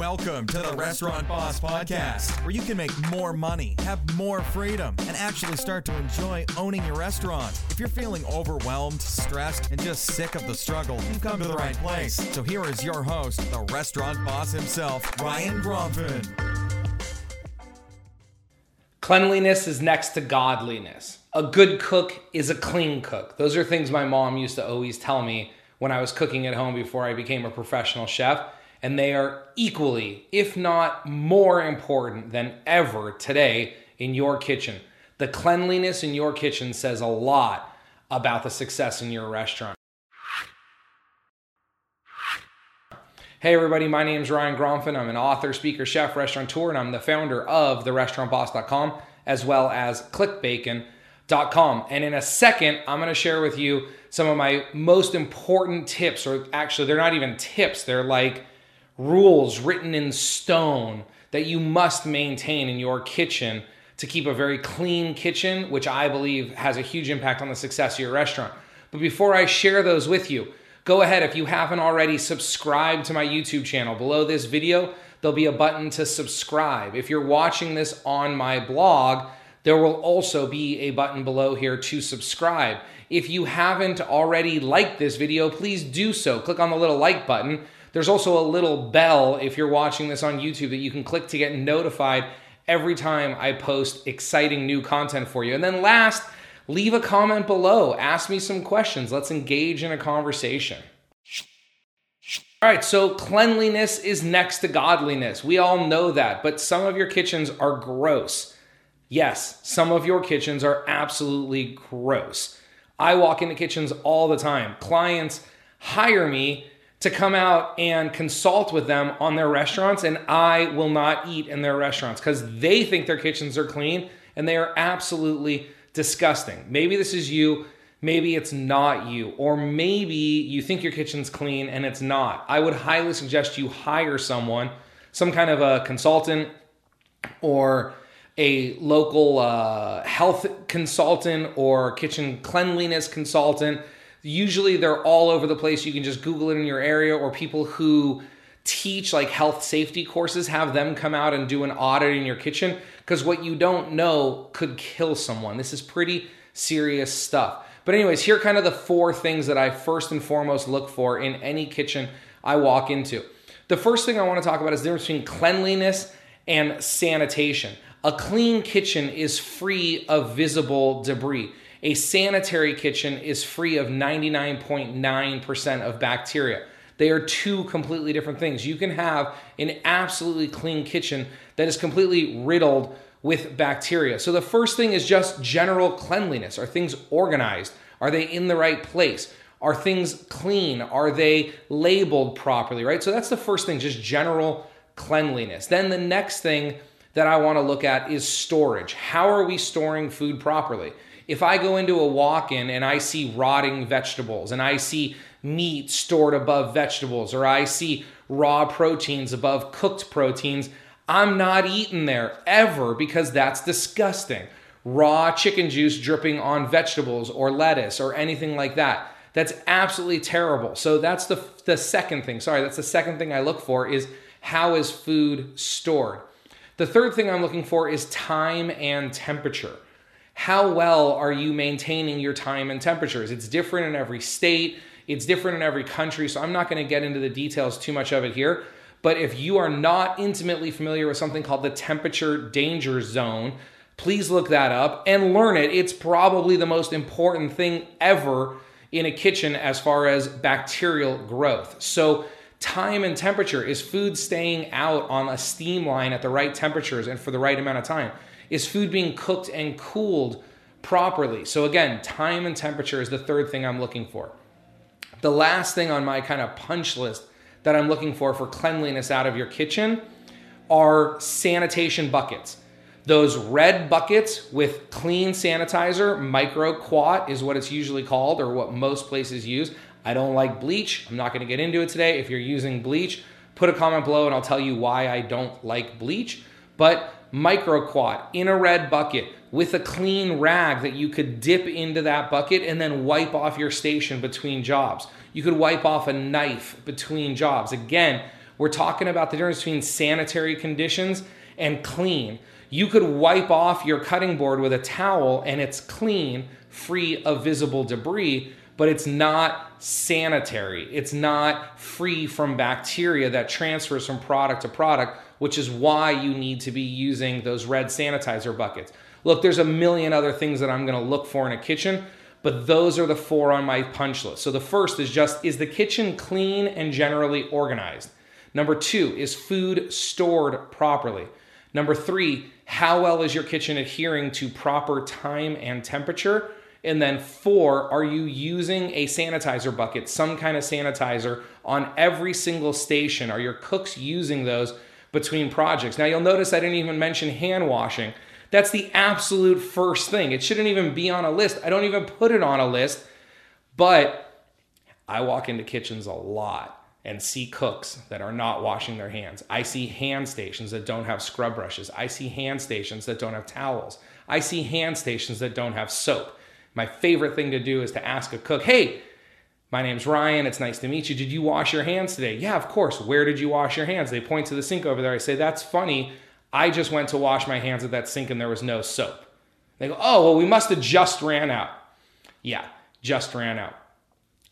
Welcome to the Restaurant Boss Podcast, where you can make more money, have more freedom, and actually start to enjoy owning your restaurant. If you're feeling overwhelmed, stressed, and just sick of the struggle, you've come to the right place. So here is your host, the restaurant boss himself, Ryan Gromfin. Cleanliness is next to godliness. A good cook is a clean cook. Those are things my mom used to always tell me when I was cooking at home before I became a professional chef. And they are equally, if not more important than ever today in your kitchen. The cleanliness in your kitchen says a lot about the success in your restaurant. Hey, everybody, my name is Ryan Gromfin. I'm an author, speaker, chef, restaurateur, and I'm the founder of therestaurantboss.com as well as clickbacon.com. And in a second, I'm going to share with you some of my most important tips, or actually, they're not even tips, they're like rules written in stone that you must maintain in your kitchen to keep a very clean kitchen, which I believe has a huge impact on the success of your restaurant. But before I share those with you, go ahead if you haven't already subscribe to my YouTube channel. Below this video, there'll be a button to subscribe. If you're watching this on my blog, there will also be a button below here to subscribe. If you haven't already liked this video, please do so. Click on the little like button. There's also a little bell if you're watching this on YouTube that you can click to get notified every time I post exciting new content for you. And then last, leave a comment below. Ask me some questions. Let's engage in a conversation. All right, so cleanliness is next to godliness. We all know that, but some of your kitchens are gross. Yes, some of your kitchens are absolutely gross. I walk into kitchens all the time. Clients hire me to come out and consult with them on their restaurants, and I will not eat in their restaurants because they think their kitchens are clean and they are absolutely disgusting. Maybe this is you, maybe it's not you, or maybe you think your kitchen's clean and it's not. I would highly suggest you hire someone, some kind of a consultant or a local uh, health consultant or kitchen cleanliness consultant Usually they're all over the place. You can just Google it in your area, or people who teach like health safety courses, have them come out and do an audit in your kitchen because what you don't know could kill someone. This is pretty serious stuff. But, anyways, here are kind of the four things that I first and foremost look for in any kitchen I walk into. The first thing I want to talk about is the difference between cleanliness and sanitation. A clean kitchen is free of visible debris. A sanitary kitchen is free of 99.9% of bacteria. They are two completely different things. You can have an absolutely clean kitchen that is completely riddled with bacteria. So the first thing is just general cleanliness. Are things organized? Are they in the right place? Are things clean? Are they labeled properly, right? So that's the first thing, just general cleanliness. Then the next thing that I want to look at is storage. How are we storing food properly? If I go into a walk in and I see rotting vegetables and I see meat stored above vegetables or I see raw proteins above cooked proteins, I'm not eating there ever because that's disgusting. Raw chicken juice dripping on vegetables or lettuce or anything like that. That's absolutely terrible. So that's the the second thing. Sorry, that's the second thing I look for is how is food stored. The third thing I'm looking for is time and temperature how well are you maintaining your time and temperatures? It's different in every state, it's different in every country, so I'm not going to get into the details too much of it here. But if you are not intimately familiar with something called the temperature danger zone, please look that up and learn it. It's probably the most important thing ever in a kitchen as far as bacterial growth. So, time and temperature is food staying out on a steam line at the right temperatures and for the right amount of time? Is food being cooked and cooled properly? So, again, time and temperature is the third thing I'm looking for. The last thing on my kind of punch list that I'm looking for for cleanliness out of your kitchen are sanitation buckets. Those red buckets with clean sanitizer, micro quat is what it's usually called, or what most places use. I don't like bleach. I'm not going to get into it today. If you're using bleach, put a comment below and I'll tell you why I don't like bleach. But microquat in a red bucket with a clean rag that you could dip into that bucket and then wipe off your station between jobs. You could wipe off a knife between jobs. Again, We're talking about the difference between sanitary conditions and clean. You could wipe off your cutting board with a towel and it's clean, free of visible debris, but it's not sanitary. It's not free from bacteria that transfers from product to product, which is why you need to be using those red sanitizer buckets. Look, there's a million other things that I'm gonna look for in a kitchen, but those are the four on my punch list. So the first is just is the kitchen clean and generally organized? Number two, is food stored properly? Number three, how well is your kitchen adhering to proper time and temperature? And then four, are you using a sanitizer bucket, some kind of sanitizer on every single station? Are your cooks using those between projects? Now you'll notice I didn't even mention hand washing. That's the absolute first thing. It shouldn't even be on a list. I don't even put it on a list, but I walk into kitchens a lot and see cooks that are not washing their hands. I see hand stations that don't have scrub brushes. I see hand stations that don't have towels. I see hand stations that don't have soap. My favorite thing to do is to ask a cook, hey, my name's Ryan. It's nice to meet you. Did you wash your hands today? Yeah, of course. Where did you wash your hands? They point to the sink over there. I say, that's funny. I just went to wash my hands at that sink and there was no soap. They go, oh, well, we must have just ran out. Yeah, just ran out.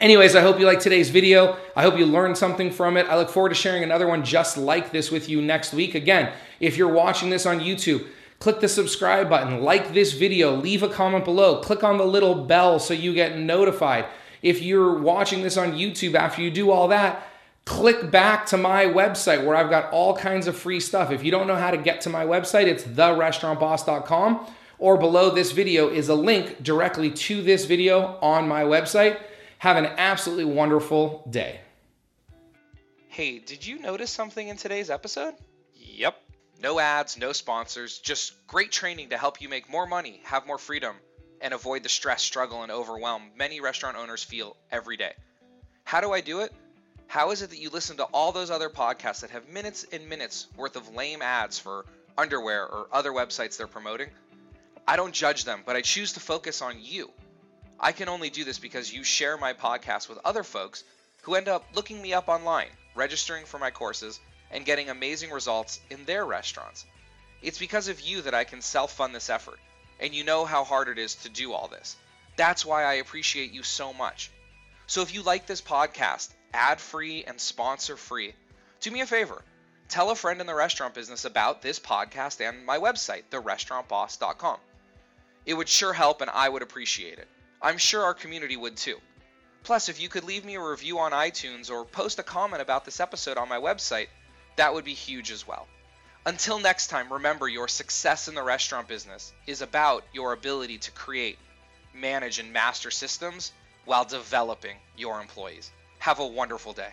Anyways, I hope you liked today's video. I hope you learned something from it. I look forward to sharing another one just like this with you next week. Again, if you're watching this on YouTube, click the subscribe button, like this video, leave a comment below, click on the little bell so you get notified. If you're watching this on YouTube after you do all that, click back to my website where I've got all kinds of free stuff. If you don't know how to get to my website, it's therestaurantboss.com or below this video is a link directly to this video on my website. Have an absolutely wonderful day. Hey, did you notice something in today's episode? Yep. No ads, no sponsors, just great training to help you make more money, have more freedom, and avoid the stress, struggle, and overwhelm many restaurant owners feel every day. How do I do it? How is it that you listen to all those other podcasts that have minutes and minutes worth of lame ads for underwear or other websites they're promoting? I don't judge them, but I choose to focus on you. I can only do this because you share my podcast with other folks who end up looking me up online, registering for my courses, and getting amazing results in their restaurants. It's because of you that I can self fund this effort, and you know how hard it is to do all this. That's why I appreciate you so much. So if you like this podcast, ad free and sponsor free, do me a favor. Tell a friend in the restaurant business about this podcast and my website, therestaurantboss.com. It would sure help and I would appreciate it. I'm sure our community would too. Plus, if you could leave me a review on iTunes or post a comment about this episode on my website, that would be huge as well. Until next time, remember your success in the restaurant business is about your ability to create, manage, and master systems while developing your employees. Have a wonderful day.